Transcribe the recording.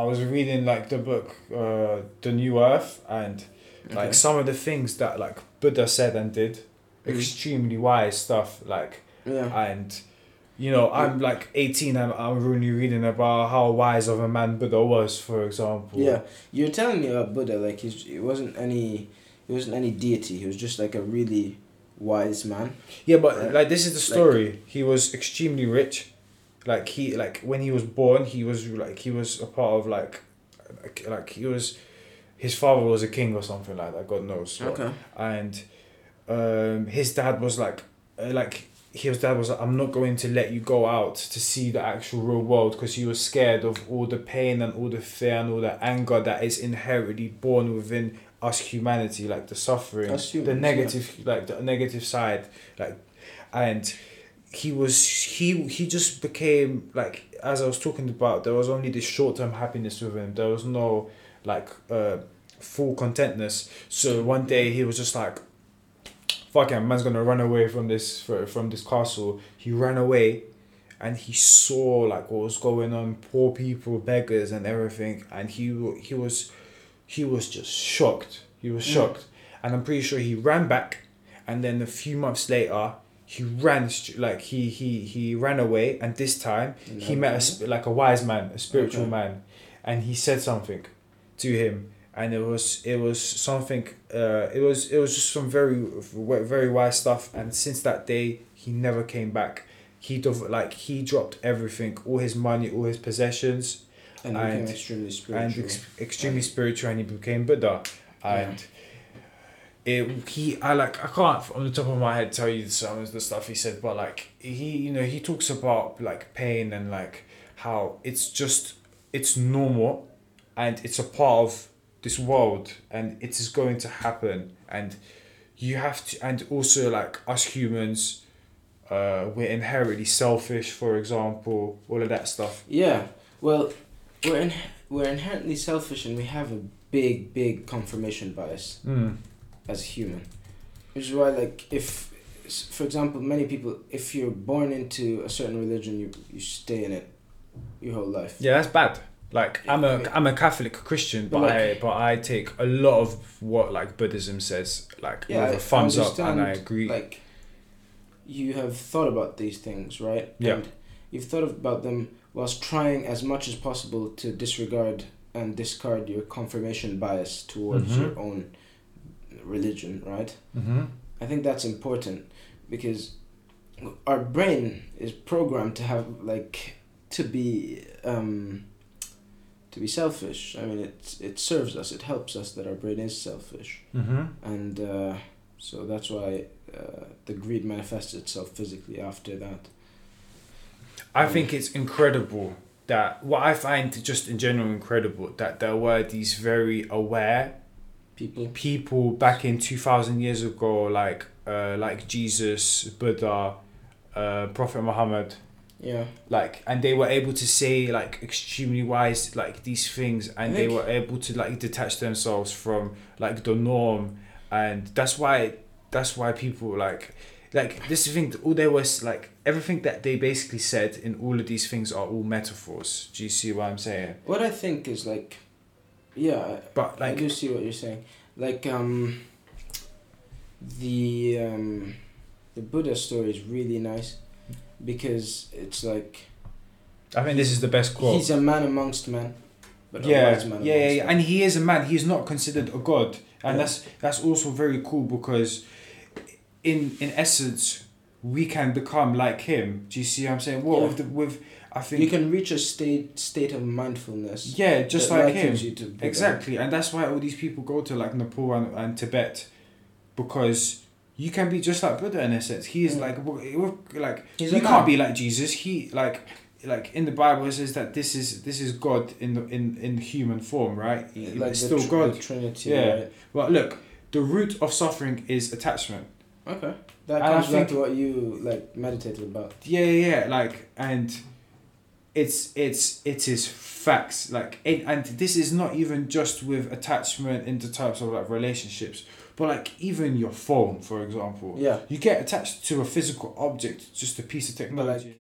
I was reading like the book, uh, The New Earth, and like Okay. some of the things that like Buddha said and did, Mhm. extremely wise stuff. Like Yeah. and you know I'm like eighteen and I'm really reading about how wise of a man Buddha was, for example. Yeah, you're telling me about Buddha like he's he wasn't any he wasn't any deity. He was just like a really wise man. Yeah, but Right. like this is the story. he was extremely rich. Like he like when he was born, he was like he was a part of like like, like he was his father was a king or something like that. God knows. what. Okay. And um, his dad was like uh, like his dad was like, I'm not going to let you go out to see the actual real world because he was scared of all the pain and all the fear and all the anger that is inherently born within us humanity, like the suffering, Us the humans, negative, like the negative side, like, and he was he he just became like as I was talking about. There was only this short term happiness with him. There was no like uh full contentness. So one day he was just like, "Fuck it, man's gonna run away from this from this castle." He ran away, and he saw like what was going on, poor people, beggars, and everything, and he he was he was just shocked. He was Mm. shocked, and I'm pretty sure he ran back, and then a few months later. He ran like he he he ran away, and this time he met a, sp- like a wise man, a spiritual Okay. man, and he said something to him, and it was it was something. Uh, it was it was just some very very wise stuff, and since that day he never came back. He dov- like he dropped everything, all his money, all his possessions, And became And- extremely and spiritual. ex- extremely spiritual, and he became Buddha, and. It, he I like I can't on the top of my head tell you some of the stuff he said but like he you know he talks about like pain and like how it's just it's normal and it's a part of this world and it is going to happen and you have to and also like us humans uh we're inherently selfish for example all of that stuff Yeah, well, we're in, we're inherently selfish and we have a big, big confirmation bias mm. As a human. Which is why, like, if, for example, many people, if you're born into a certain religion, you, you stay in it your whole life. yeah that's bad like i'm a i'm a catholic christian but But, i but i take a lot of what like buddhism says like Yeah, with I a thumbs up and i agree Like, you have thought about these things, right? Yeah. And you've thought about them whilst trying as much as possible to disregard and discard your confirmation bias towards Mhm. your own religion, right? mm-hmm. I think that's important because our brain is programmed to have like to be um, to be selfish. I mean, it it serves us. It helps us that our brain is selfish, Mm-hmm. and uh, so that's why uh, the greed manifests itself physically after that. I think it's incredible that what I find just in general incredible that there were these very aware People. people back in two thousand years ago, like uh, like Jesus, Buddha, uh, Prophet Muhammad, Yeah. like, and they were able to say like extremely wise like these things, and they were able to like detach themselves from like the norm, and that's why that's why people like like this thing all there was like everything that they basically said in all of these things are all metaphors. Do you see what i'm saying? What I think is like, yeah, I- but I like do see what you're saying. Like um, the um, the Buddha story is really nice because it's like i think this is the best quote he's a man amongst men, but a yeah, wise man yeah, yeah, and he is a man. He's not considered a god, and Yeah. that's that's also very cool because, in in essence, we can become like him. Do you see what I'm saying? What Yeah. with the with I think you can reach a state state of mindfulness. yeah, just like him. you to Buddha. Exactly, and that's why all these people go to like Nepal and, and Tibet, because you can be just like Buddha in a sense. He is Mm. like like He's you can't be like Jesus. He like like in the Bible it says that this is this is God in the in in human form, right? He- like it's still tr- God. Trinity. Yeah. Right? But look, the root of suffering is attachment. Okay. That And I comes back to what you like meditated about. Yeah, yeah, yeah. Like, and it's it's it is facts. Like, it, and this is not even just with attachment in the types of like relationships, but like even your phone, for example. Yeah. You get attached to a physical object, just a piece of technology.